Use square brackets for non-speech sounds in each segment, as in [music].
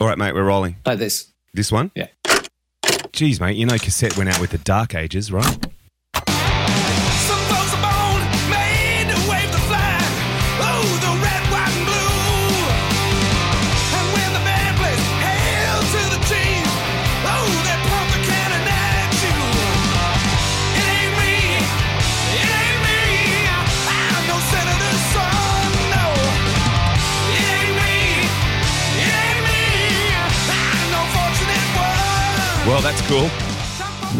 All right, mate, we're rolling. Like this. This one? Yeah. Geez, mate, you know cassette went out with the Dark Ages, right? That's cool.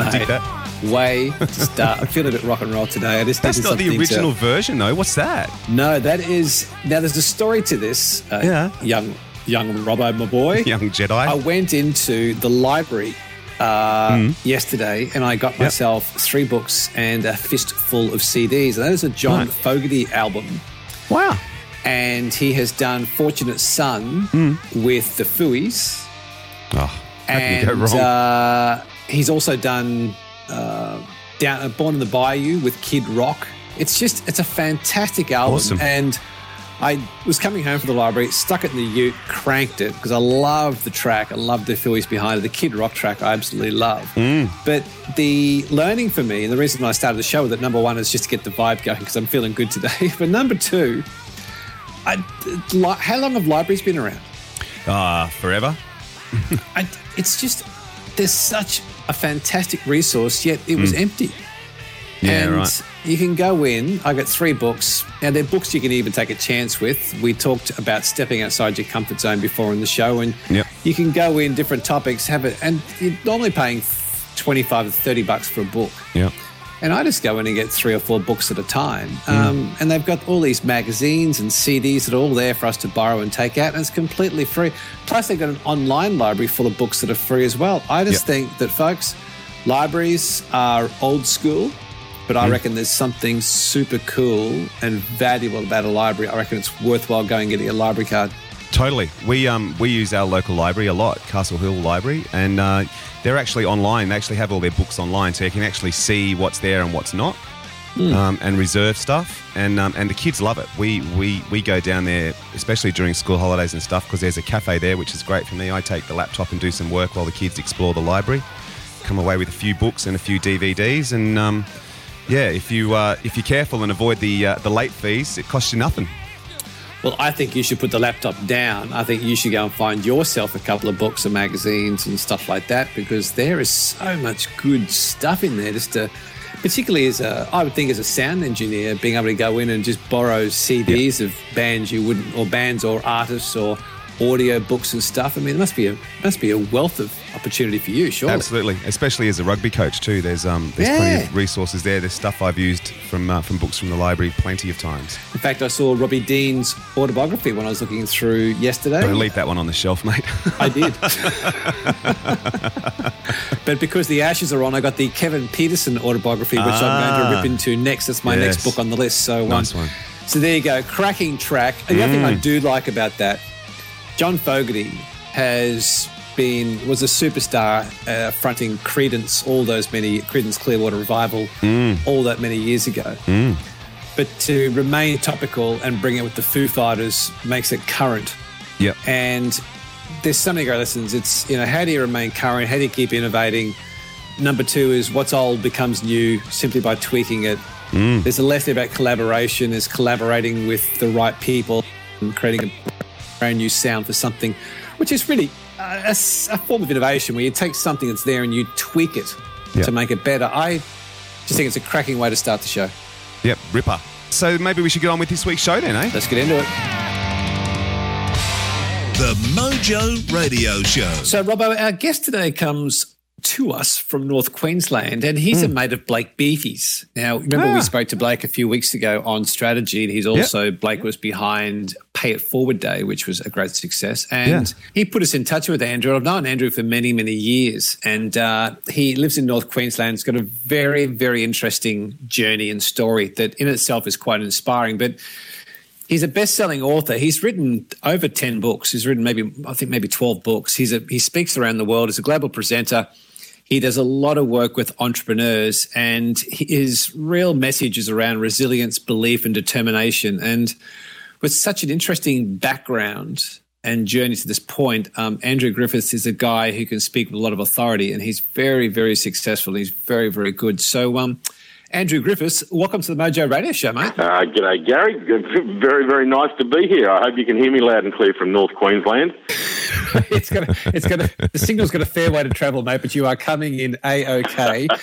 I dig Mate, that. Way to start. I'm feeling a bit rock and roll today. I just That's not the something to- original version, though. What's that? No, that is. Now, there's a story to this. Uh, Yeah. Young, young Robbo, my boy. [laughs] Young Jedi. I went into the library uh, Mm. yesterday and I got myself three books and a fistful of CDs. And that is a John Right. Fogerty album. wow. And he has done Fortunate Son Mm. with the Fooey. Oh, And go wrong? uh, he's also done uh, down, uh, Born in the Bayou with Kid Rock. It's just, it's a fantastic album. Awesome. And I was coming home from the library, stuck it in the ute, cranked it because I love the track. I love the Phillies behind it. The Kid Rock track I absolutely love. Mm. But the learning for me, and the reason I started the show with it, number one is just to get the vibe going because I'm feeling good today. [laughs] but number two, I, how long have libraries been around? Ah, forever. I, it's just there's such a fantastic resource, yet it was empty. Mm. Yeah, and right. you can go in. I got three books, and they're books you can even take a chance with. We talked about stepping outside your comfort zone before in the show, and Yep. you can go in different topics, have it, and you're normally paying twenty-five to thirty bucks for a book. Yeah. And I just go in and get three or four books at a time. Um, and they've got all these magazines and CDs that are all there for us to borrow and take out, and it's completely free. Plus, they've got an online library full of books that are free as well. I just Yep. think that, folks, libraries are old school, but I reckon there's something super cool and valuable about a library. I reckon it's worthwhile going and getting a library card. Totally. We um we use our local library a lot, Castle Hill Library, and uh, they're actually online. They actually have all their books online, so you can actually see what's there and what's not, um, and reserve stuff. And um, and the kids love it. We we we go down there, especially during school holidays and stuff, because there's a cafe there, which is great for me. I take the laptop and do some work while the kids explore the library. Come away with a few books and a few DVDs, and um, yeah, if you uh, if you're careful and avoid the uh, the late fees, it costs you nothing. Well, I think you should put the laptop down. I think you should go and find yourself a couple of books and magazines and stuff like that because there is so much good stuff in there. Just to, particularly as a, I would think as a sound engineer, being able to go in and just borrow CDs of bands you wouldn't, or bands or artists or audio books and stuff. I mean, there must be a must be a wealth of opportunity for you, sure. Absolutely, especially as a rugby coach too. There's um, there's plenty of resources there. There's stuff I've used from uh, from books from the library plenty of times. In fact, I saw Robbie Deans' autobiography when I was looking through yesterday. Don't leave that one on the shelf, mate. [laughs] I did. but because the ashes are on, I got the Kevin Pietersen autobiography, which I'm going Ah. to rip into next. That's my Yes. next book on the list. So, um, one. So there you go, cracking track. And the other thing I Mm. do like about that, John Fogerty has been was a superstar uh, fronting Creedence all those many Creedence Clearwater Revival Mm. all that many years ago. But to remain topical and bring it with the Foo Fighters makes it current. yep. And there's so many great lessons. It's, you know, how do you remain current? How do you keep innovating? Number two is what's old becomes new simply by tweaking it. There's a lesson about collaboration, is collaborating with the right people and creating a brand new sound for something, which is really a form of innovation where you take something that's there and you tweak it Yeah. to make it better. I just think it's a cracking way to start the show. Yep. Ripper. So maybe we should get on with this week's show then, eh? Let's get into it. The Mojo Radio Show. So, Robbo, our guest today comes to us from North Queensland, and he's a mate of Blake Beatty's. Now, remember Hmm. Ah. we spoke to Blake a few weeks ago on strategy, and he's also Blake was behind Pay It Forward Day, which was a great success, and Yeah. he put us in touch with Andrew. I've known Andrew for many, many years, and uh, he lives in North Queensland. He's got a very, very interesting journey and story that, in itself, is quite inspiring, but. He's a best-selling author. He's written over ten books. He's written maybe I think maybe twelve books. He's a he speaks around the world. He's a global presenter. He does a lot of work with entrepreneurs, and his real message is around resilience, belief, and determination. And with such an interesting background and journey to this point, um, Andrew Griffiths is a guy who can speak with a lot of authority, and he's very, very successful. He's very, very good. So, um, Andrew Griffiths, welcome to the Mojo Radio Show, mate. Uh, g'day, Gary. Very, very nice to be here. I hope you can hear me loud and clear from North Queensland. [laughs] it's gonna, it's gonna, the signal's got a fair way to travel, mate. But you are coming in a okay. [laughs]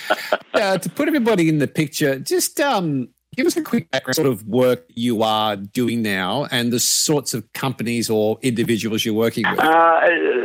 Uh, to put everybody in the picture, just um, give us a quick background, sort of work you are doing now, and the sorts of companies or individuals you're working with. Uh,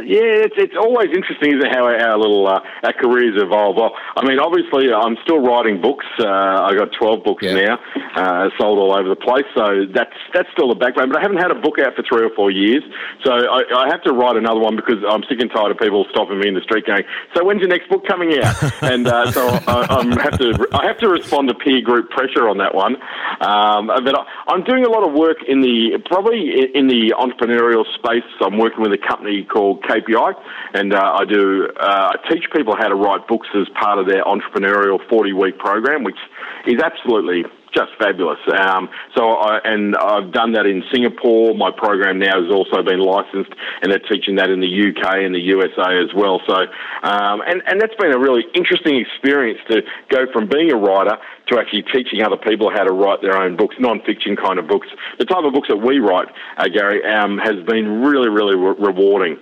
yeah, it's, it's always interesting isn't it, how our little uh, our careers evolve. Well, I mean, obviously, I'm still writing books. Uh, I got 12 books Yeah. now, uh, sold all over the place. So that's that's still the background. But I haven't had a book out for three or four years. So I, I have to write another one because I'm sick and tired of people stopping me in the street going, "So when's your next book coming out?" [laughs] and uh, so I, I'm have to I have to respond to peer group pressure on that one. Um, but I, I'm doing a lot of work in the probably in the entrepreneurial space. I'm working with a company called KPI, and uh, I do uh, I teach people how to write books as part of their entrepreneurial 40 week program, which is absolutely just fabulous. Um, so, I, and I've done that in Singapore. My program now has also been licensed, and they're teaching that in the UK and the USA as well. So, um, and and that's been a really interesting experience to go from being a writer to actually teaching other people how to write their own books, non-fiction kind of books. The type of books that we write, uh, Gary, um, has been really, really re- rewarding.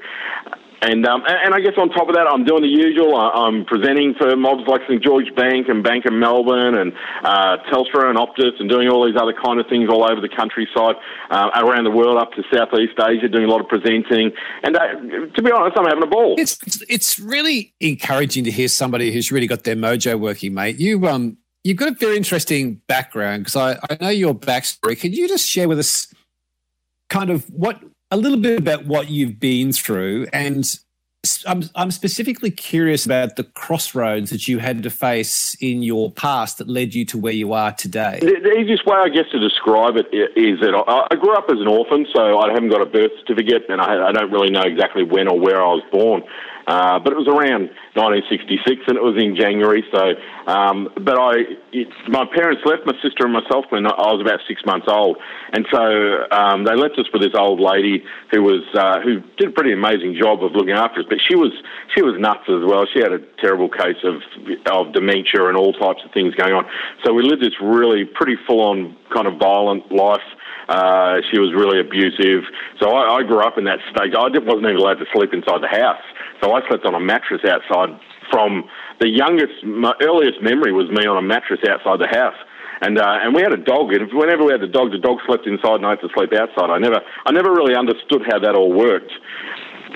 And, um, and I guess on top of that, I'm doing the usual. I'm presenting for mobs like St George Bank and Bank of Melbourne and uh, Telstra and Optus and doing all these other kind of things all over the countryside, uh, around the world, up to Southeast Asia, doing a lot of presenting. And uh, to be honest, I'm having a ball. It's- it's really encouraging to hear somebody who's really got their mojo working, mate. You um you've got a very interesting background because I, I know your backstory. Can you just share with us kind of what a little bit about what you've been through and I'm, I'm specifically curious about the crossroads that you had to face in your past that led you to where you are today. The, the easiest way, I guess, to describe it is that I, I grew up as an orphan, so I haven't got a birth certificate, and I, I don't really know exactly when or where I was born. Uh, but it was around 1966, and it was in January. So, um, but I, it, my parents left my sister and myself when I was about six months old, and so um, they left us with this old lady who was uh, who did a pretty amazing job of looking after us. But she was she was nuts as well. She had a terrible case of of dementia and all types of things going on. So we lived this really pretty full on kind of violent life. Uh, she was really abusive. So I, I grew up in that stage. I wasn't even allowed to sleep inside the house. So I slept on a mattress outside from the youngest, my earliest memory was me on a mattress outside the house. And uh, and we had a dog, and whenever we had the dog, the dog slept inside, and I had to sleep outside. I never I never really understood how that all worked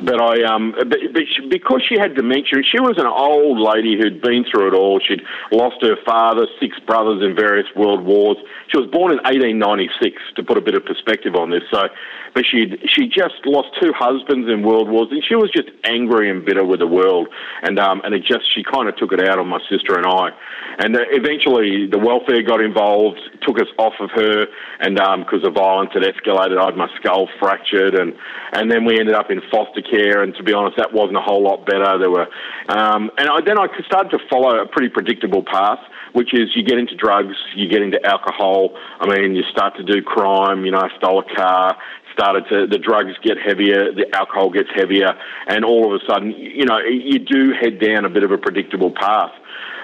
but I um but, but she, because she had dementia, she was an old lady who'd been through it all. She'd lost her father, six brothers in various world wars. She was born in 1896 to put a bit of perspective on this. So, but she she just lost two husbands in world wars, and she was just angry and bitter with the world. And um and it just she kind of took it out on my sister and I. And uh, eventually the welfare got involved, took us off of her, and um because the violence had escalated, I had my skull fractured, and and then we ended up in foster care. And to be honest, that wasn't a whole lot better. There were, um, and I, then I started to follow a pretty predictable path, which is you get into drugs, you get into alcohol. I mean, you start to do crime. You know, I stole a car. Started to the drugs get heavier, the alcohol gets heavier, and all of a sudden, you know, you do head down a bit of a predictable path.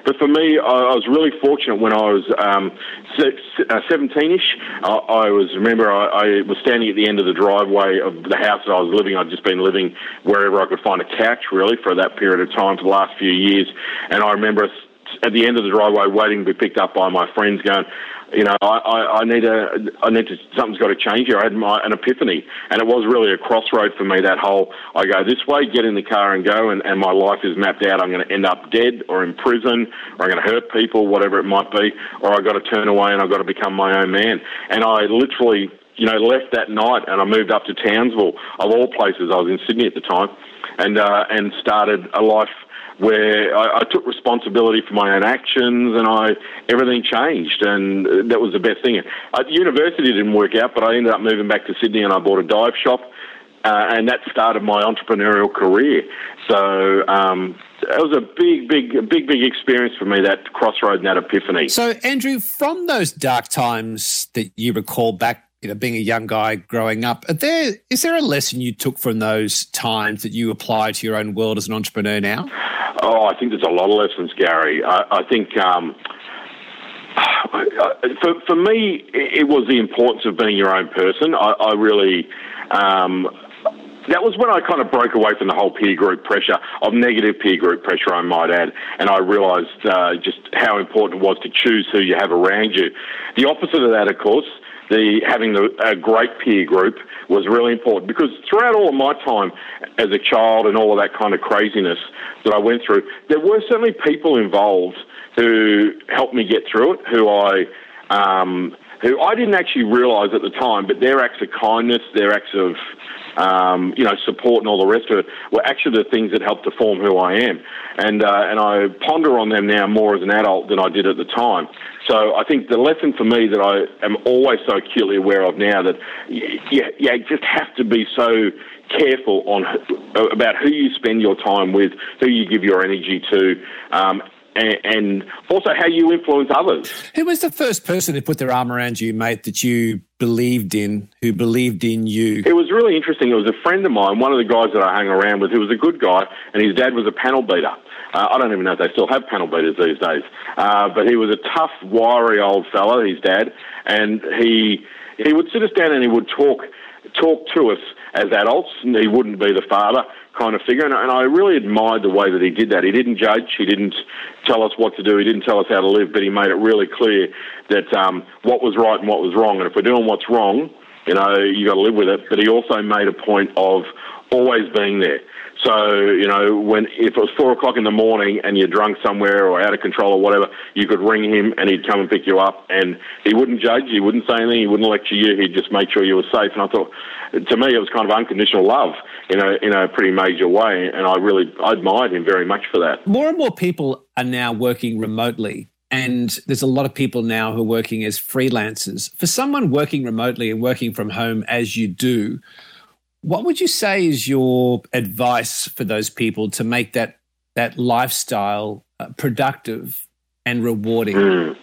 But for me, I I was really fortunate when I was um, se- se- uh, 17-ish. I, I was remember I, I was standing at the end of the driveway of the house that I was living. I'd just been living wherever I could find a couch, really, for that period of time for the last few years. And I remember at the end of the driveway, waiting to be picked up by my friends, going, you know, I, I, I need a, I need to, something's got to change here. I had my, an epiphany, and it was really a crossroad for me. That whole, I go this way, get in the car and go, and, and my life is mapped out. I'm going to end up dead or in prison, or I'm going to hurt people, whatever it might be, or I've got to turn away and I've got to become my own man. And I literally, you know, left that night and I moved up to Townsville, of all places. I was in Sydney at the time, and uh, and started a life where I, I took responsibility for my own actions and I everything changed and uh, that was the best thing. At university it didn't work out, but I ended up moving back to Sydney and I bought a dive shop. Uh, and that started my entrepreneurial career. So um, it was a big, big, big, big experience for me. That crossroad and that epiphany. So, Andrew, from those dark times that you recall back you know, being a young guy growing up. There is there a lesson you took from those times that you apply to your own world as an entrepreneur now? Oh, I think there's a lot of lessons, Gary. I, I think. Um, [sighs] for, for me, it was the importance of being your own person. I, I really, um, that was when I kind of broke away from the whole peer group pressure of negative peer group pressure, I might add, and I realised uh, just how important it was to choose who you have around you. The opposite of that, of course, the having the, a great peer group was really important. Because throughout all of my time as a child and all of that kind of craziness that I went through, there were certainly people involved who helped me get through it, who I um, who I didn't actually realise at the time, but their acts of kindness, their acts of um, you know, support and all the rest of it were actually the things that helped to form who I am. And, uh, and I ponder on them now more as an adult than I did at the time. So I think the lesson for me that I am always so acutely aware of now that you, you just have to be so careful on about who you spend your time with, who you give your energy to, um, and, and also how you influence others. Who was the first person who put their arm around you, mate, that you believed in, who believed in you? It was really interesting. It was a friend of mine, one of the guys that I hung around with, who was a good guy, and his dad was a panel beater. Uh, I don't even know if they still have panel beaters these days. Uh, but he was a tough, wiry old fella, his dad, and he he would sit us down and he would talk talk to us as adults. And he wouldn't be the father kind of figure, and, and I really admired the way that he did that. He didn't judge, he didn't tell us what to do, he didn't tell us how to live, but he made it really clear that um, what was right and what was wrong. And if we're doing what's wrong, you know, you got to live with it. But he also made a point of always being there. So, you know, when if it was four o'clock in the morning and you're drunk somewhere or out of control or whatever, you could ring him and he'd come and pick you up and he wouldn't judge, he wouldn't say anything, he wouldn't lecture you, he'd just make sure you were safe. And I thought, to me, it was kind of unconditional love in a, in a pretty major way. And I really I admired him very much for that. More and more people are now working remotely. And there's a lot of people now who are working as freelancers. For someone working remotely and working from home as you do, what would you say is your advice for those people to make that that lifestyle uh, productive and rewarding? Mm.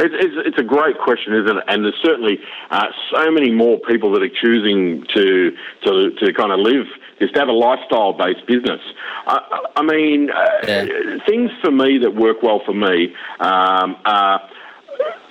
It's, it's, it's, a great question, isn't it? And there's certainly uh, so many more people that are choosing to to, to kind of live is to have a lifestyle based business. I, I mean, uh, things for me that work well for me um, are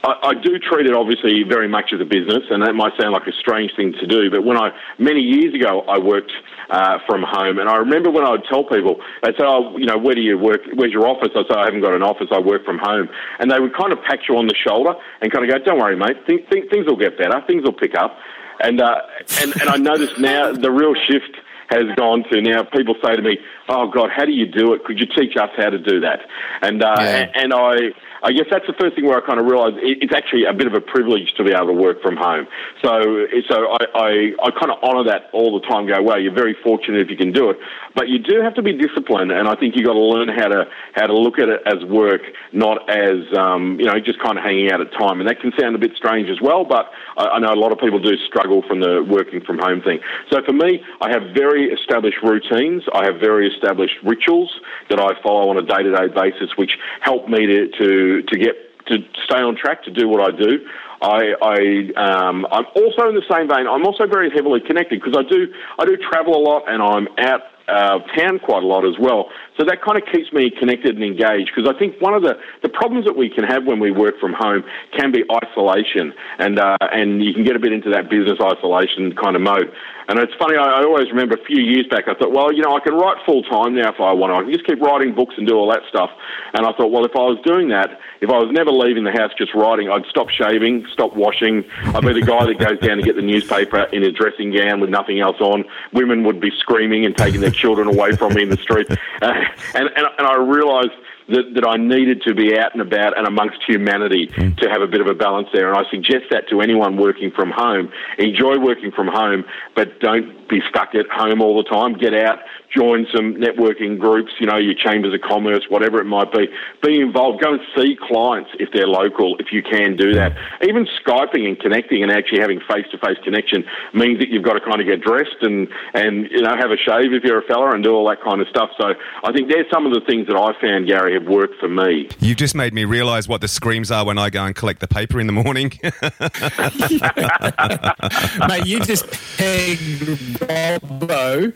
I, I, do treat it obviously very much as a business, and that might sound like a strange thing to do. But when I many years ago I worked uh, from home, and I remember when I would tell people, they'd say, "Oh, you know, where do you work? Where's your office?" I say, "I haven't got an office. I work from home," and they would kind of pat you on the shoulder and kind of go, "Don't worry, mate. Th- th- things will get better. Things will pick up." And uh, and and I notice now the real shift has gone to now people say to me, "Oh God, how do you do it? Could you teach us how to do that?" And uh, yeah. and, and I I guess that's the first thing where I kind of realised it's actually a bit of a privilege to be able to work from home. So, so I, I, I kind of honour that all the time. Go, wow, you're very fortunate if you can do it, but you do have to be disciplined, and I think you have got to learn how to how to look at it as work, not as um, you know just kind of hanging out at time. And that can sound a bit strange as well, but I, I know a lot of people do struggle from the working from home thing. So for me, I have very established routines. I have very established rituals that I follow on a day to day basis, which help me to, to to get to stay on track to do what I do. I, I um, I'm also in the same vein. I'm also very heavily connected because I do I do travel a lot and I'm out uh, town quite a lot as well. So that kind of keeps me connected and engaged because I think one of the, the problems that we can have when we work from home can be isolation and uh, and you can get a bit into that business isolation kind of mode. And it's funny, I, I always remember a few years back, I thought, well, you know, I can write full time now if I want. I can just keep writing books and do all that stuff. And I thought, well, if I was doing that, if I was never leaving the house just writing, I'd stop shaving, stop washing. I'd be the guy that goes down to get the newspaper in a dressing gown with nothing else on. Women would be screaming and taking their children away from me in the street. [laughs] Uh, and, and, and I realised that, that I needed to be out and about and amongst humanity mm. to have a bit of a balance there. And I suggest that to anyone working from home. Enjoy working from home, but don't be stuck at home all the time. Get out, join some networking groups, you know, your chambers of commerce, whatever it might be. Be involved. Go and see clients if they're local, if you can do that. Even Skyping and connecting and actually having face to face connection means that you've got to kind of get dressed and, and, you know, have a shave if you're a fella and do all that kind of stuff. So I think there's some of the things that I found, Gary, have worked for me. You've just made me realise what the screams are when I go and collect the paper in the morning. [laughs] Mate, you just pegged Robbo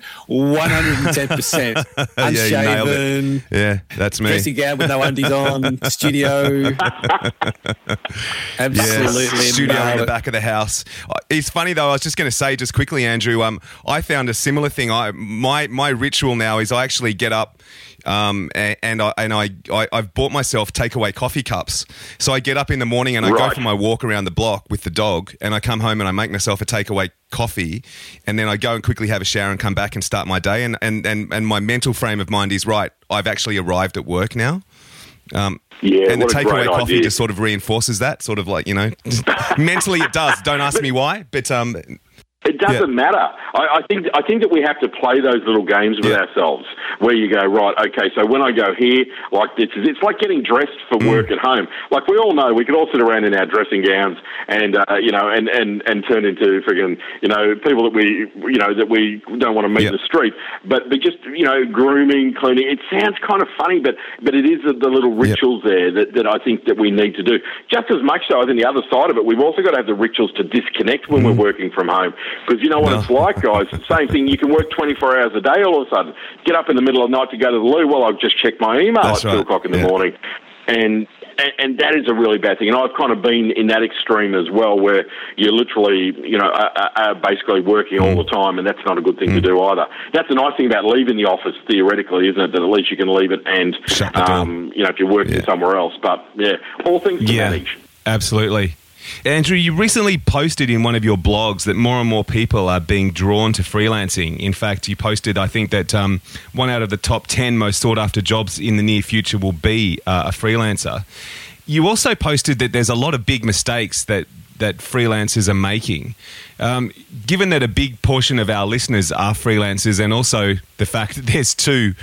110%. [laughs] Yeah, you nailed it. Unshaven, yeah, that's me. dressing gown with no undies on, [laughs] studio. Absolutely. Yes, studio in the back of the house. It's funny though. I was just going to say, just quickly, Andrew. Um, I found a similar thing. I my my ritual now is I actually get up. Um, a- and I and I, I I've bought myself takeaway coffee cups. So I get up in the morning and I go for my walk around the block with the dog, and I come home and I make myself a takeaway coffee, and then I go and quickly have a shower and come back and start my day. And and and, and my mental frame of mind is right. I've actually arrived at work now. Um, Yeah, and the takeaway coffee idea. just sort of reinforces that, sort of like you know, [laughs] mentally it does. Don't ask me why, but um, It doesn't matter. I, I think I think that we have to play those little games with Yeah. ourselves, where you go right. Okay, so when I go here, like this, is it's like getting dressed for Mm. work at home. Like we all know, we could all sit around in our dressing gowns and uh, you know, and, and and turn into friggin' you know people that we you know that we don't want to meet Yeah. in the street. But but just you know, grooming, cleaning. It sounds kind of funny, but but it is the, the little rituals there that, that I think that we need to do. Just as much so, I think the other side of it, we've also got to have the rituals to disconnect when we're working from home. Because you know what Mm. No. it's like, guys. Same thing. You can work 24 hours a day all of a sudden. Get up in the middle of the night to go to the loo. Well, I've just checked my email That's at 2 o'clock in the Yeah. morning. And, and and that is a really bad thing. And I've kind of been in that extreme as well, where you're literally, you know, are, are- basically working all Mm. the time, and that's not a good thing to do either. That's the nice thing about leaving the office, theoretically, isn't it? That at least you can leave it and, the um, you know, if you're working Yeah. somewhere else. But yeah, all things to manage. absolutely. Andrew, you recently posted in one of your blogs that more and more people are being drawn to freelancing. In fact, you posted, I think, that um, one out of the top 10 most sought after jobs in the near future will be uh, a freelancer. You also posted that there's a lot of big mistakes that, that freelancers are making. Um, given that a big portion of our listeners are freelancers, and also the fact that there's two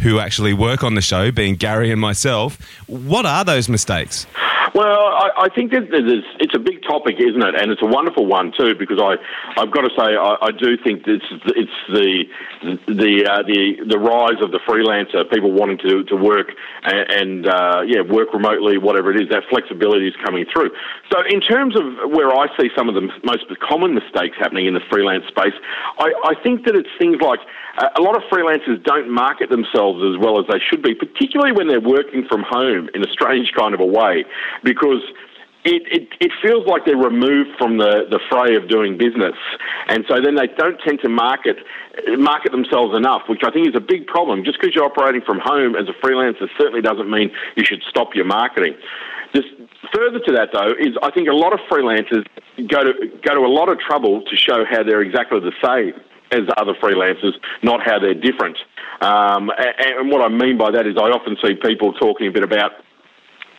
who actually work on the show, being Gary and myself, what are those mistakes? Well, I, I think that there's, it's a big topic, isn't it? And it's a wonderful one too, because I, I've got to say, I, I do think it's, it's the the uh, the the rise of the freelancer, people wanting to, to work and, and uh, yeah, work remotely, whatever it is. That flexibility is coming through. So, in terms of where I see some of the most common mistakes happening in the freelance space, I, I think that it's things like a lot of freelancers don't market themselves as well as they should be, particularly when they're working from home in a strange kind of a way, because it, it, it feels like they're removed from the, the fray of doing business. And so then they don't tend to market market themselves enough, which I think is a big problem. Just because you're operating from home as a freelancer certainly doesn't mean you should stop your marketing. Just further to that, though, is I think a lot of freelancers go to go to a lot of trouble to show how they're exactly the same as other freelancers, not how they're different. Um, and, and what I mean by that is I often see people talking a bit about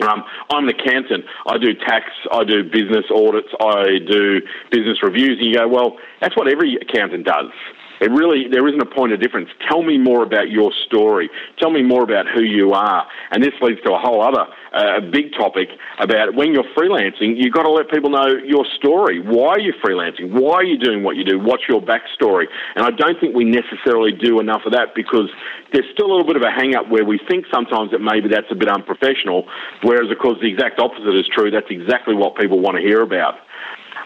um, I'm an accountant. I do tax. I do business audits. I do business reviews. And you go, well, that's what every accountant does. It really, there isn't a point of difference. Tell me more about your story. Tell me more about who you are. And this leads to a whole other uh, big topic about when you're freelancing, you've got to let people know your story. Why are you freelancing? Why are you doing what you do? What's your backstory? And I don't think we necessarily do enough of that because there's still a little bit of a hang up where we think sometimes that maybe that's a bit unprofessional, whereas, of course, the exact opposite is true. That's exactly what people want to hear about.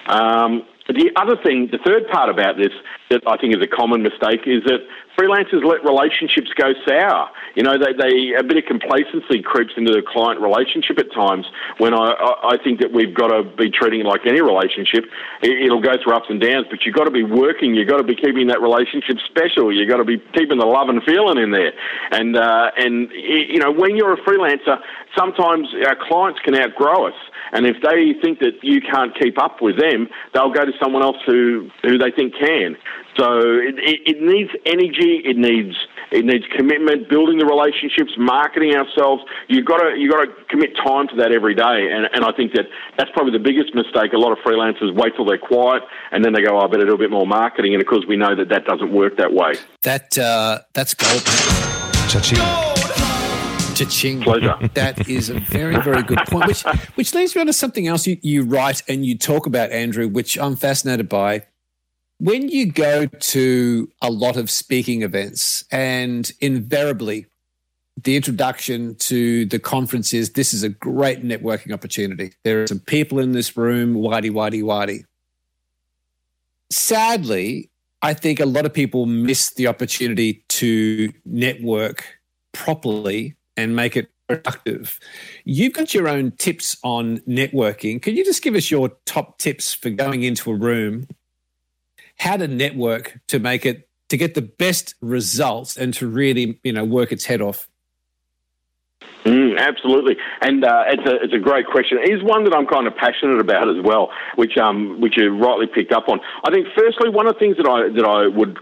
Um, the other thing, the third part about this that I think is a common mistake is that freelancers let relationships go sour. You know, they, they a bit of complacency creeps into the client relationship at times. When I, I think that we've got to be treating it like any relationship. It, it'll go through ups and downs, but you've got to be working. You've got to be keeping that relationship special. You've got to be keeping the love and feeling in there. And uh, and you know, when you're a freelancer, sometimes our clients can outgrow us. And if they think that you can't keep up with them, they'll go to someone else who, who they think can. So it, it, it needs energy. It needs it needs commitment, building the relationships, marketing ourselves. You've got to you got to commit time to that every day. And and I think that that's probably the biggest mistake. A lot of freelancers wait till they're quiet and then they go, oh, I better do a bit more marketing. And of course, we know that that doesn't work that way. That uh, that's gold. Cha-ching. Cha-ching. Pleasure. [laughs] That is a very, very good point. Which which leads me on to something else you, you write and you talk about, Andrew, which I'm fascinated by. When you go to a lot of speaking events, and invariably the introduction to the conference is this is a great networking opportunity. There are some people in this room, whitey, whitey, whitey. Sadly, I think a lot of people miss the opportunity to network properly and make it productive. You've got your own tips on networking. Can you just give us your top tips for going into a room, how to network to make it to get the best results and to really, you know, work its head off? Absolutely, and uh, it's a it's a great question. It is one that I'm kind of passionate about as well, which um which you rightly picked up on. I think firstly, one of the things that I that I would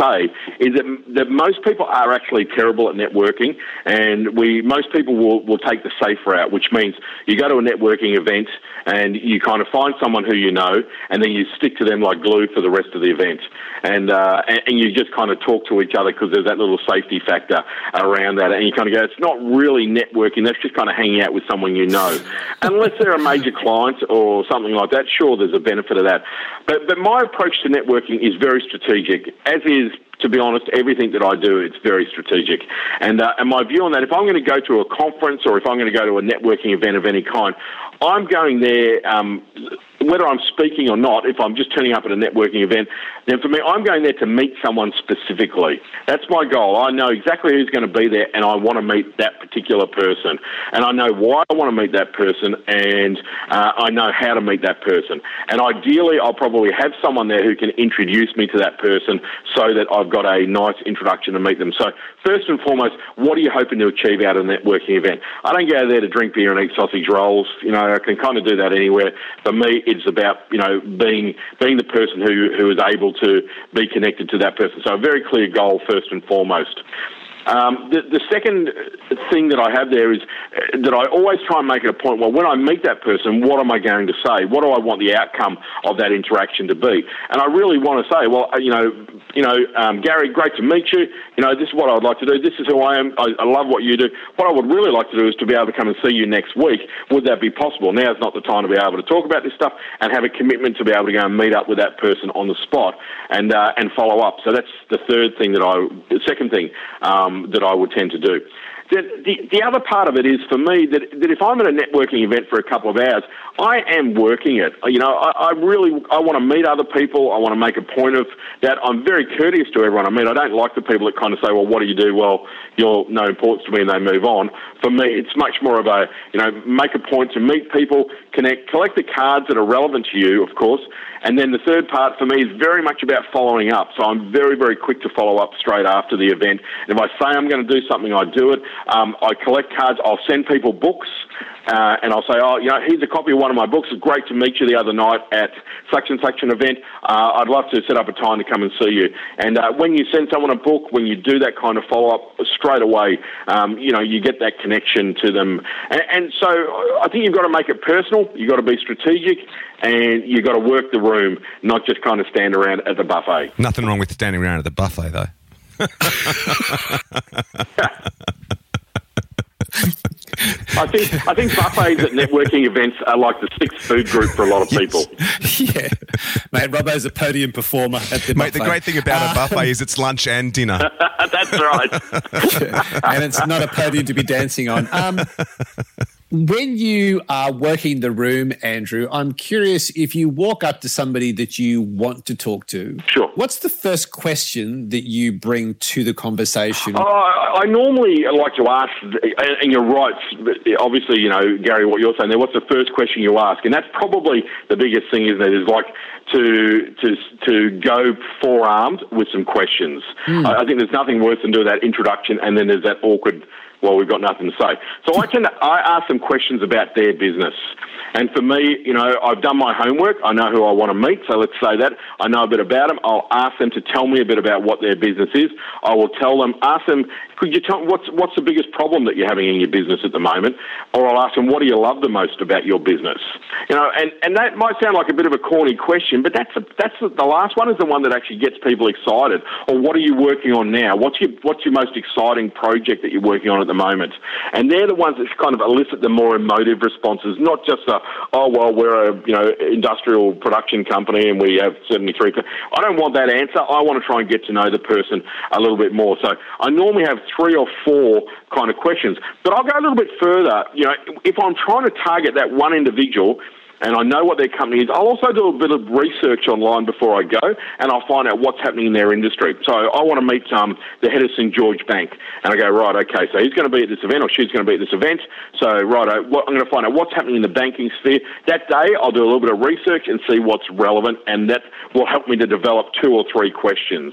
say is that that most people are actually terrible at networking, and we most people will will take the safe route, which means you go to a networking event and you kind of find someone who you know, and then you stick to them like glue for the rest of the event, and uh, and, and you just kind of talk to each other because there's that little safety factor around that, and you kind of go, it's not really networking. That's just kind of hanging out with someone you know. Unless they're a major client or something like that, sure, there's a benefit of that. But, but my approach to networking is very strategic, as is to be honest, everything that I do, it's very strategic. And, uh, and my view on that, if I'm going to go to a conference or if I'm going to go to a networking event of any kind, I'm going there, um, whether I'm speaking or not, if I'm just turning up at a networking event, then for me, I'm going there to meet someone specifically. That's my goal. I know exactly who's going to be there and I want to meet that particular person. And I know why I want to meet that person and uh, I know how to meet that person. And ideally, I'll probably have someone there who can introduce me to that person so that I've got a nice introduction to meet them. So, first and foremost, what are you hoping to achieve out of a networking event? I don't go there to drink beer and eat sausage rolls. You know, I can kind of do that anywhere. For me, it's about you know being being the person who who is able to be connected to that person. So, a very clear goal first and foremost. Um, the, the second thing that I have there is uh, that I always try and make it a point. Well, when I meet that person, what am I going to say? What do I want the outcome of that interaction to be? And I really want to say, well, uh, you know, you know, um, Gary, great to meet you. You know, this is what I'd like to do. This is who I am. I, I love what you do. What I would really like to do is to be able to come and see you next week. Would that be possible? Now is not the time to be able to talk about this stuff and have a commitment to be able to go and meet up with that person on the spot and uh, and follow up. So that's the third thing that I, the second thing um, Um, that I would tend to do. The, the, the other part of it is for me that, that if I'm at a networking event for a couple of hours, I am working it. You know, I, I really I want to meet other people. I want to make a point of that. I'm very courteous to everyone I meet. I don't like the people that kind of say, "Well, what do you do?" Well, you're no importance to me, and they move on. For me, it's much more of a you know make a point to meet people, connect, collect the cards that are relevant to you, of course, and then the third part for me is very much about following up. So I'm very, very quick to follow up straight after the event. And if I say I'm going to do something, I do it. Um, I collect cards. I'll send people books. Uh, and I'll say, oh, you know, here's a copy of one of my books. It's great to meet you the other night at such and such an event. Uh, I'd love to set up a time to come and see you. And uh, when you send someone a book, when you do that kind of follow up straight away, um, you know, you get that connection to them. And, and so I think you've got to make it personal. You've got to be strategic, and you've got to work the room, not just kind of stand around at the buffet. Nothing wrong with standing around at the buffet, though. [laughs] I think I think buffets at networking events are like the sixth food group for a lot of people. [laughs] yeah, mate. Robbo's a podium performer at the Mate, the great thing about a buffet is it's lunch and dinner. [laughs] That's right. [laughs] and it's not a podium to be dancing on. Um, when you are working the room, Andrew, I'm curious if you walk up to somebody that you want to talk to. Sure. What's the first question that you bring to the conversation? Oh, I normally like to ask, and you're right. Obviously, you know, Gary, what you're saying there. What's the first question you ask? And that's probably the biggest thing, isn't it? Is like to to to go forearmed with some questions. Hmm. I, I think there's nothing worse than doing that introduction, and then there's that awkward. Well, we've got nothing to say. So I to I ask them questions about their business. And for me, you know, I've done my homework. I know who I want to meet. So let's say that I know a bit about them. I'll ask them to tell me a bit about what their business is. I will tell them, ask them, could you tell what's what's the biggest problem that you're having in your business at the moment? Or I'll ask them, what do you love the most about your business? You know, and, and that might sound like a bit of a corny question, but that's a, that's the, the last one is the one that actually gets people excited. Or what are you working on now? What's your what's your most exciting project that you're working on at the moment? And they're the ones that kind of elicit the more emotive responses, not just a oh well we're a you know industrial production company and we have 73. I don't want that answer. I want to try and get to know the person a little bit more. So I normally have three or four kind of questions. But I'll go a little bit further. You know, if I'm trying to target that one individual, and I know what their company is. I'll also do a bit of research online before I go, and I'll find out what's happening in their industry. So I want to meet um, the head of St George Bank, and I go right, okay, so he's going to be at this event or she's going to be at this event. So right, what, I'm going to find out what's happening in the banking sphere that day. I'll do a little bit of research and see what's relevant, and that will help me to develop two or three questions.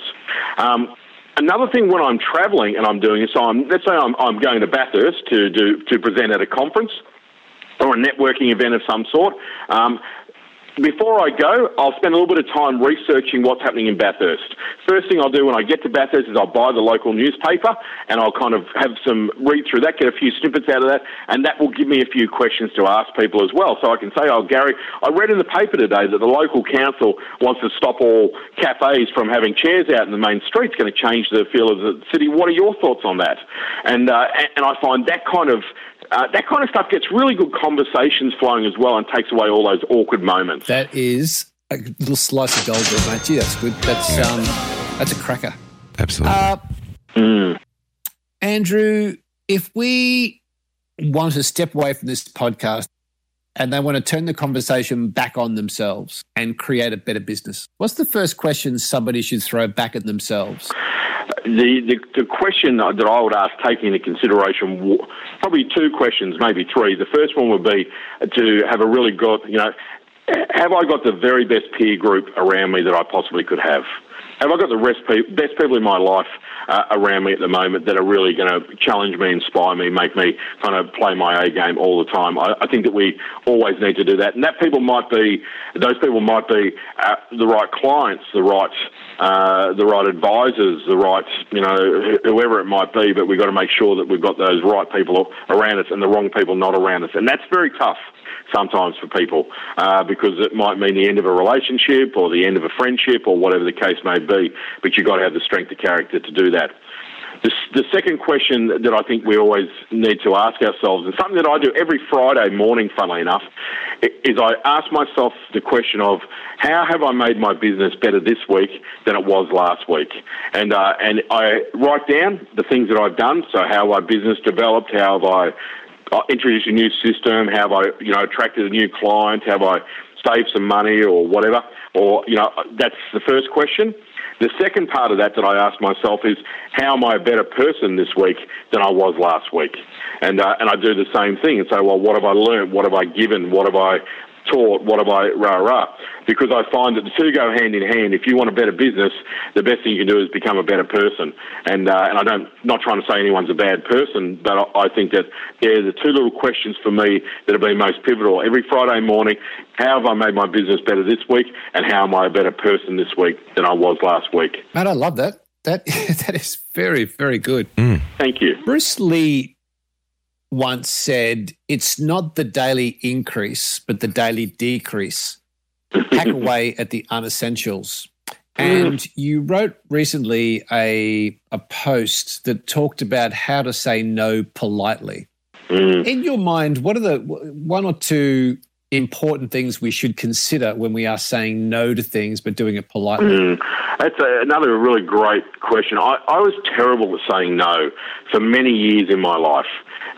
Um, Another thing when I'm travelling and I'm doing this, so I'm, let's say I'm, I'm going to Bathurst to do to present at a conference or a networking event of some sort. Um, before I go, I'll spend a little bit of time researching what's happening in Bathurst. First thing I'll do when I get to Bathurst is I'll buy the local newspaper and I'll kind of have some read through that, get a few snippets out of that, and that will give me a few questions to ask people as well. So I can say, oh, Gary, I read in the paper today that the local council wants to stop all cafes from having chairs out in the main street. It's going to change the feel of the city. What are your thoughts on that? And, uh, and I find that kind of uh, that kind of stuff gets really good conversations flowing as well and takes away all those awkward moments. That is a little slice of gold there, mate. Gee, that's good. That's um, that's a cracker. Absolutely. Uh, Andrew, if we want to step away from this podcast and they want to turn the conversation back on themselves and create a better business, what's the first question somebody should throw back at themselves? The, the, the question that I would ask, taking into consideration probably two questions, maybe three. The first one would be to have a really good, you know, have I got the very best peer group around me that I possibly could have? Have I got the best people in my life uh, around me at the moment that are really going to challenge me, inspire me, make me kind of play my A game all the time? I, I think that we always need to do that, and that people might be, those people might be uh, the right clients, the right, uh, the right advisors, the right, you know, whoever it might be. But we've got to make sure that we've got those right people around us and the wrong people not around us, and that's very tough sometimes for people uh, because it might mean the end of a relationship or the end of a friendship or whatever the case may be. But you've got to have the strength of character to do that. The, the second question that I think we always need to ask ourselves, and something that I do every Friday morning, funnily enough, is I ask myself the question of how have I made my business better this week than it was last week? And uh, and I write down the things that I've done. So how my business developed, how have I introduced a new system, have I you know attracted a new client, have I saved some money or whatever, or you know that's the first question. The second part of that that I ask myself is, how am I a better person this week than I was last week? And uh, and I do the same thing and say, well, what have I learned? What have I given? What have I taught? What have I rah rah? Because I find that the two go hand in hand. If you want a better business, the best thing you can do is become a better person. And uh, and I don't not trying to say anyone's a bad person, but I, I think that they're the two little questions for me that have been most pivotal. Every Friday morning, how have I made my business better this week, and how am I a better person this week than I was last week? Mate, I love that. That [laughs] that is very, very good. Thank you. Bruce Lee once said, It's not the daily increase, but the daily decrease. Hack [laughs] away at the unessentials. And you wrote recently a, a post that talked about how to say no politely. In your mind, what are the one or two important things we should consider when we are saying no to things but doing it politely? Mm. That's a, another really great question. I, I was terrible at saying no for many years in my life.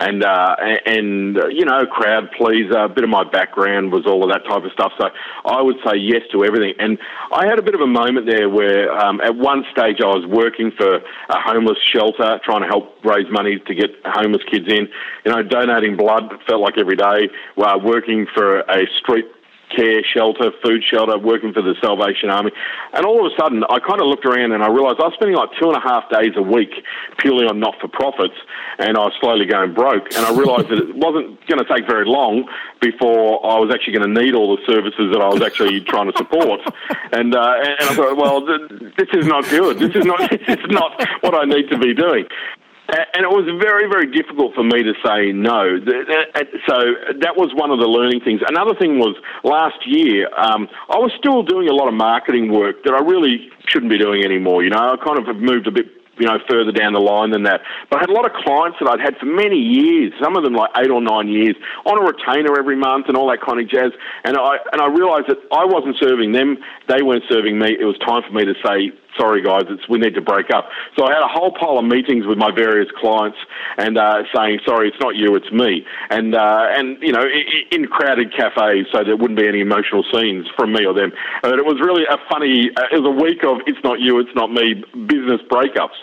And, uh, and, uh, you know, crowd pleaser, a bit of my background was all of that type of stuff. So I would say yes to everything. And I had a bit of a moment there where um, at one stage I was working for a homeless shelter, trying to help raise money to get homeless kids in, you know, donating blood, felt like every day, uh, working for a street care shelter, food shelter, working for the Salvation Army. And all of a sudden, I kind of looked around and I realised I was spending like two and a half days a week purely on not for profits, and I was slowly going broke. And I realised that it [laughs] wasn't going to take very long before I was actually going to need all the services that I was actually trying to support. [laughs] And, uh, and and I thought, well, this is not good. This is not, [laughs] this is not what I need to be doing. And it was very, very difficult for me to say no. So that was one of the learning things. Another thing was last year, um, I was still doing a lot of marketing work that I really shouldn't be doing anymore. You know, I kind of have moved a bit you know, further down the line than that. But I had a lot of clients that I'd had for many years, some of them like eight or nine years, on a retainer every month and all that kind of jazz. And I and I realised that I wasn't serving them, they weren't serving me. It was time for me to say sorry guys, it's we need to break up. So I had a whole pile of meetings with my various clients and uh, saying, sorry, it's not you, it's me. And uh, and you know, in crowded cafes, so there wouldn't be any emotional scenes from me or them. But it was really a funny. Uh, it was a week of it's not you, it's not me business breakups.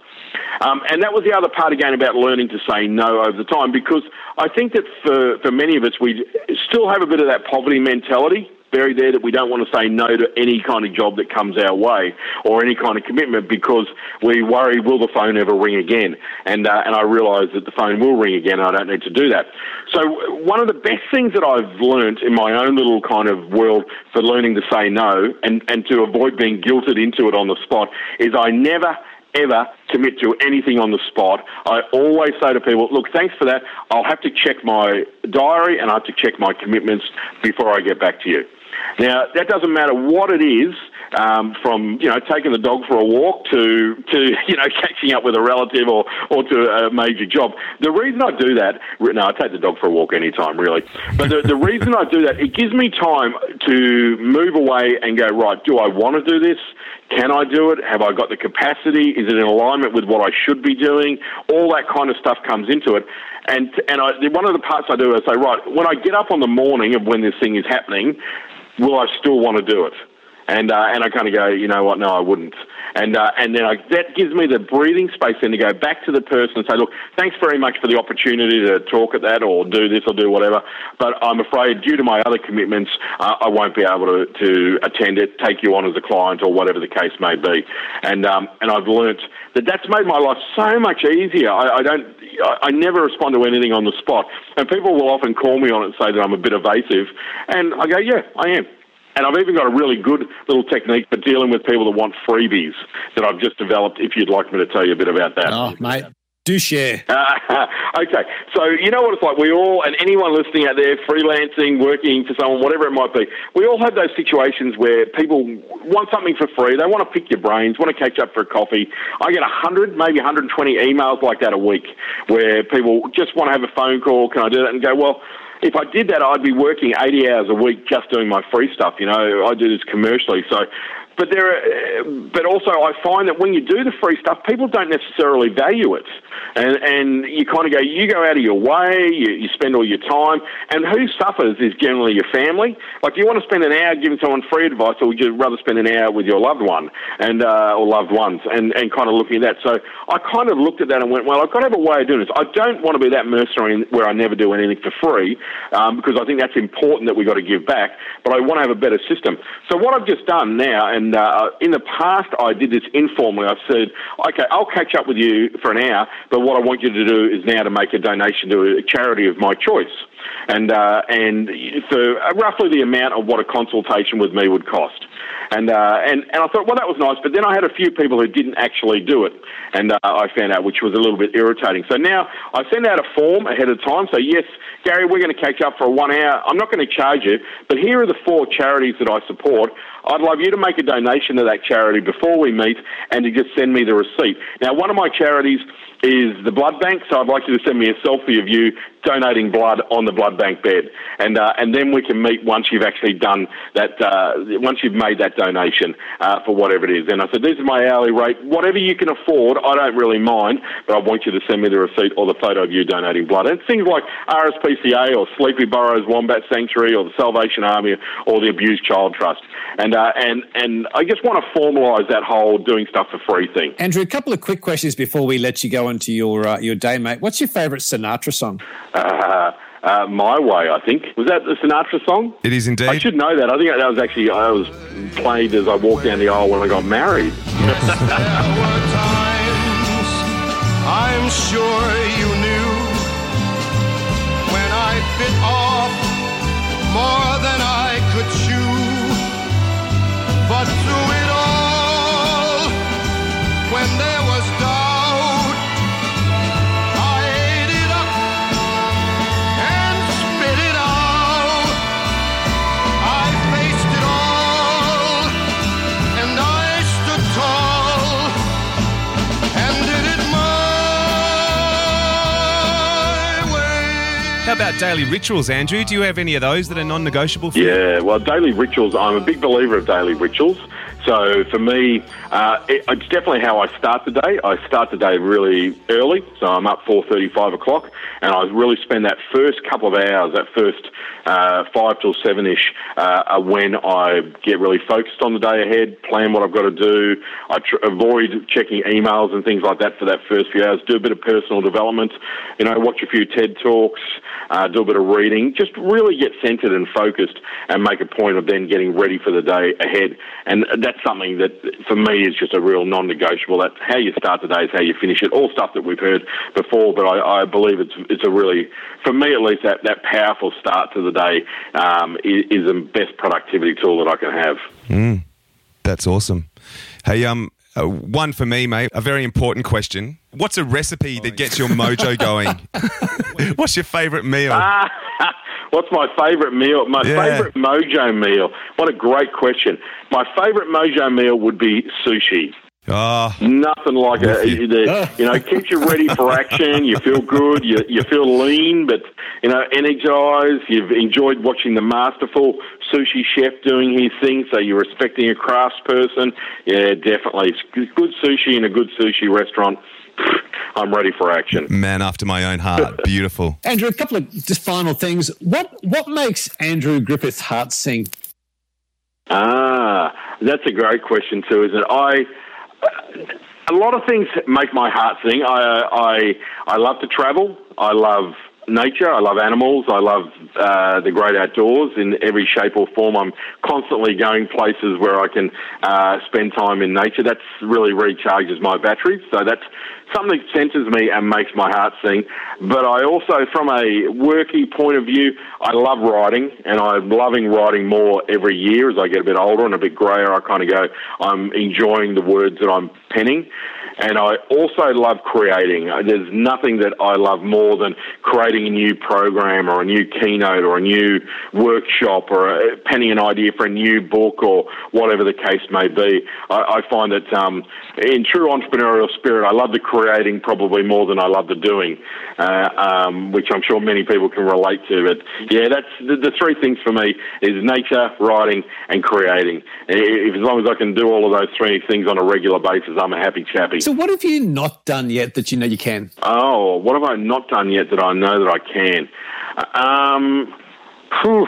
Um, and that was the other part again about learning to say no over the time because I think that for, for many of us, we still have a bit of that poverty mentality buried there that we don't want to say no to any kind of job that comes our way or any kind of commitment because we worry, will the phone ever ring again? And, uh, and I realise that the phone will ring again. I don't need to do that. So one of the best things that I've learnt in my own little kind of world for learning to say no and, and to avoid being guilted into it on the spot is I never ever commit to anything on the spot. I always say to people, look, thanks for that. I'll have to check my diary and I have to check my commitments before I get back to you. Now, that doesn't matter what it is, um, from you know taking the dog for a walk to to [laughs] you know catching up with a relative or or to a major job. The reason I do that, no, I take the dog for a walk anytime, really. But the, the reason I do that, it gives me time to move away and go right. Do I want to do this? Can I do it? Have I got the capacity? Is it in alignment with what I should be doing? All that kind of stuff comes into it. And and I, one of the parts I do is say, right, when I get up on the morning of when this thing is happening, will I still want to do it? And uh, and I kind of go, you know what? No, I wouldn't. And uh, and then I, that gives me the breathing space then to go back to the person and say, look, thanks very much for the opportunity to talk at that or do this or do whatever. But I'm afraid due to my other commitments, uh, I won't be able to, to attend it, take you on as a client or whatever the case may be. And um, and I've learnt that that's made my life so much easier. I, I don't. I, never respond to anything on the spot, and people will often call me on it and say that I'm a bit evasive, and I go, yeah, I am. And I've even got a really good little technique for dealing with people that want freebies that I've just developed. If you'd like me to tell you a bit about that. Oh, mate, do share. [laughs] okay, so you know what it's like. We all, and anyone listening out there, freelancing, working for someone, whatever it might be, we all have those situations where people want something for free. They want to pick your brains, want to catch up for a coffee. I get 100, maybe 120 emails like that a week where people just want to have a phone call. Can I do that? And go, well, if I did that, I'd be working 80 hours a week just doing my free stuff. You know, I do this commercially. So, but there, are, but also I find that when you do the free stuff, people don't necessarily value it, and and you kind of go, you go out of your way, you, you spend all your time, and who suffers is generally your family. Like, do you want to spend an hour giving someone free advice, or would you rather spend an hour with your loved one and uh, or loved ones, and and kind of looking at that? So I kind of looked at that and went, well, I've got to have a way of doing this. I don't want to be that mercenary where I never do anything for free, um, because I think that's important that we have got to give back. But I want to have a better system. So what I've just done now, and uh, in the past I did this informally. I said, okay, I'll catch up with you for an hour, but what I want you to do is now to make a donation to a charity of my choice. And uh, and for roughly the amount of what a consultation with me would cost, and uh, and and I thought, well, that was nice. But then I had a few people who didn't actually do it, and uh, I found out, which was a little bit irritating. So now I send out a form ahead of time. So yes, Gary, we're going to catch up for one hour. I'm not going to charge you, but here are the four charities that I support. I'd love you to make a donation to that charity before we meet and to just send me the receipt. Now, one of my charities is the blood bank, so I'd like you to send me a selfie of you donating blood on the blood bank bed, and uh, and then we can meet once you've actually done that, uh, once you've made that donation uh, for whatever it is. And I said, this is my hourly rate, whatever you can afford. I don't really mind, but I want you to send me the receipt or the photo of you donating blood. And things like RSPCA or Sleepy Burrows Wombat Sanctuary or the Salvation Army or the Abused Child Trust, and uh, and and I just want to formalise that whole doing stuff for free thing. Andrew, a couple of quick questions before we let you go into your uh, your day, mate. What's your favourite Sinatra song? Uh, uh, My Way, I think. Was that the Sinatra song? It is indeed. I should know that. I think that was actually I was played as I walked down the aisle when I got married. [laughs] There were times I'm sure you knew when I bit off more about daily rituals, Andrew? Do you have any of those that are non-negotiable for you? Yeah, well, daily rituals. I'm a big believer of daily rituals. So for me, uh, it, it's definitely how I start the day. I start the day really early, so I'm up 4:30, 5 o'clock, and I really spend that first couple of hours, that first uh, five till seven ish, uh, when I get really focused on the day ahead, plan what I've got to do. I tr- avoid checking emails and things like that for that first few hours. Do a bit of personal development, you know, watch a few TED talks, uh, do a bit of reading, just really get centered and focused, and make a point of then getting ready for the day ahead. And that's something that for me is just a real non-negotiable. That how you start the day is how you finish it. All stuff that we've heard before, but I, I believe it's it's a really, for me at least, that that powerful start to the day um, is, is the best productivity tool that I can have. That's awesome. Hey, um, uh, one for me, mate. A very important question. What's a recipe that gets your mojo [laughs] going? [laughs] What's your favourite meal? [laughs] What's my favourite meal? My Yeah. favourite mojo meal. What a great question. My favourite mojo meal would be sushi. Oh, Nothing like With it. you. The, you know, [laughs] it keeps you ready for action. You feel good. You you feel lean, but you know, energized. You've enjoyed watching the masterful sushi chef doing his thing. So you're respecting a craftsperson. Yeah, definitely. It's good sushi in a good sushi restaurant. I'm ready for action. man after my own heart. [laughs] Beautiful. Andrew, a couple of just final things. What what makes Andrew Griffiths' heart sing? Ah, that's a great question too, isn't it? I a lot of things make my heart sing. I I I love to travel. I love nature. I love animals. I love uh, the great outdoors in every shape or form. I'm constantly going places where I can uh, spend time in nature. That's really recharges my batteries. So that's something that centers me and makes my heart sing. But I also, from a worky point of view, I love writing, and I'm loving writing more every year as I get a bit older and a bit grayer. I kind of go, I'm enjoying the words that I'm penning. And I also love creating. There's nothing that I love more than creating a new program or a new keynote or a new workshop or uh penning an idea for a new book or whatever the case may be. I, I find that um, in true entrepreneurial spirit, I love the creating probably more than I love the doing, uh, um, which I'm sure many people can relate to. But yeah, that's the, the three things for me is nature, writing, and creating. If, as long as I can do all of those three things on a regular basis, I'm a happy chappy. So what have you not done yet that you know you can? Oh, what have I not done yet that I know that I can? Um, phew,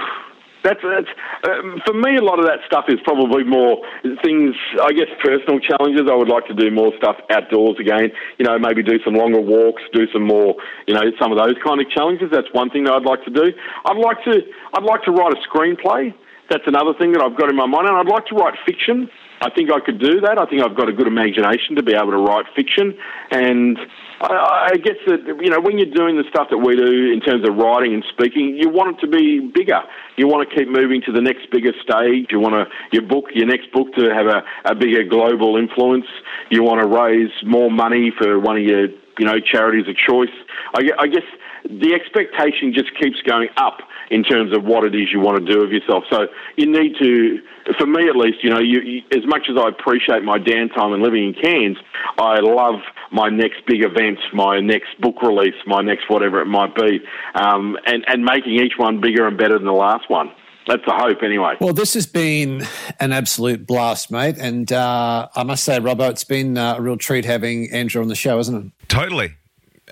that's, that's um, for me. A lot of that stuff is probably more things. I guess personal challenges. I would like to do more stuff outdoors again. You know, maybe do some longer walks, do some more. You know, some of those kind of challenges. That's one thing that I'd like to do. I'd like to. I'd like to write a screenplay. That's another thing that I've got in my mind, and I'd like to write fiction. I think I could do that. I think I've got a good imagination to be able to write fiction, and I, I guess that you know when you're doing the stuff that we do in terms of writing and speaking, you want it to be bigger. You want to keep moving to the next bigger stage. You want to your book, your next book, to have a, a bigger global influence. You want to raise more money for one of your you know charities of choice. I, I guess the expectation just keeps going up in terms of what it is you want to do of yourself. So you need to, for me at least, you know, you, you, as much as I appreciate my downtime and living in Cairns, I love my next big event, my next book release, my next whatever it might be, um, and, and making each one bigger and better than the last one. That's the hope, anyway. Well, this has been an absolute blast, mate. And uh, I must say, Robbo, it's been uh, a real treat having Andrew on the show, isn't it? Totally.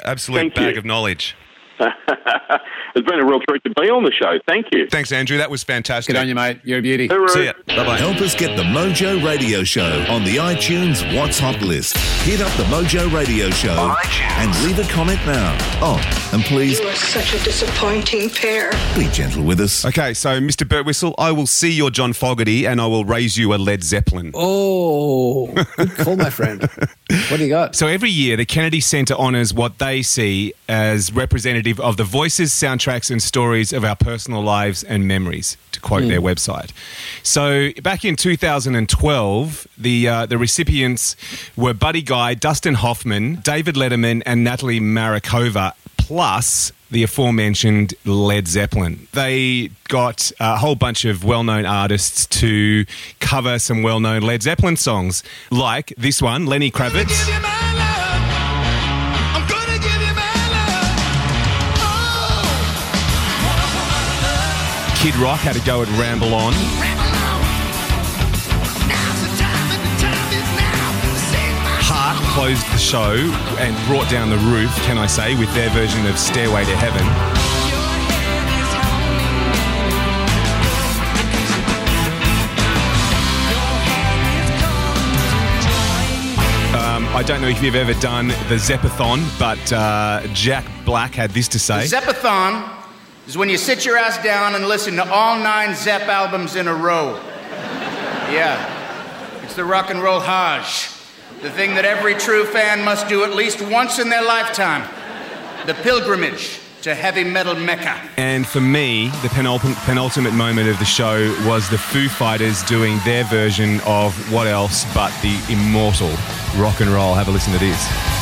Absolute Thank bag you. of knowledge. [laughs] it's been a real treat to be on the show. Thank you. Thanks, Andrew. That was fantastic. Good on you, mate. You're a beauty. Hooroo. See ya. Bye bye. Help us get the Mojo Radio Show on the iTunes What's Hot list. Hit up the Mojo Radio Show and leave a comment now. Oh, and please You are such a disappointing pair. be gentle with us. Okay, so Mr. Bertwistle, I will see your John Fogerty and I will raise you a Led Zeppelin. Oh, good call, my friend. [laughs] What do you got? So every year, the Kennedy Center honors what they see as representative of the voices, soundtracks, and stories of our personal lives and memories, to quote their website. So back in 2012, the uh, the recipients were Buddy Guy, Dustin Hoffman, David Letterman, and Natalie Marakova, plus the aforementioned Led Zeppelin. They got a whole bunch of well known artists to cover some well known Led Zeppelin songs, like this one, Lenny Kravitz. Kid Rock had a go at Ramble On. the time. closed the show and brought down the roof, can I say, with their version of Stairway to Heaven. Um, I don't know if you've ever done the Zeppathon, but uh, Jack Black had this to say. Zeppathon is when you sit your ass down and listen to all nine Zepp albums in a row. Yeah, it's the rock and roll Hajj, the thing that every true fan must do at least once in their lifetime. The pilgrimage to heavy metal Mecca. And for me, the penultimate, penultimate moment of the show was the Foo Fighters doing their version of what else but the immortal rock and roll. Have a listen to this.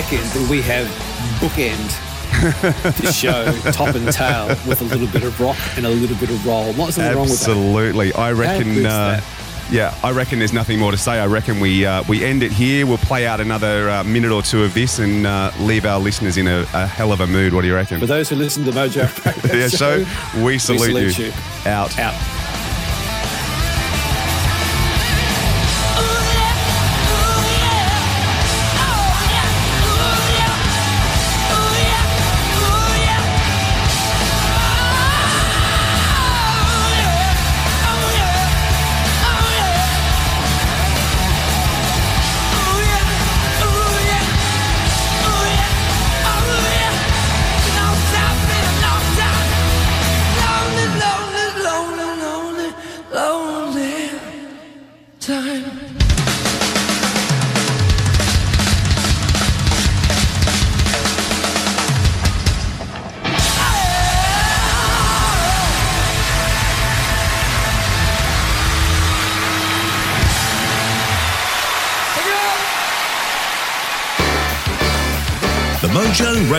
I reckon that we have bookend the [laughs] show top and tail with a little bit of rock and a little bit of roll. What's wrong with that? Absolutely. I reckon. Uh, yeah, I reckon there's nothing more to say. I reckon we uh, we end it here. We'll play out another uh, minute or two of this and uh, leave our listeners in a, a hell of a mood. What do you reckon? For those who listen to Mojo [laughs] yeah, Show, so we salute, salute you. you. Out. out.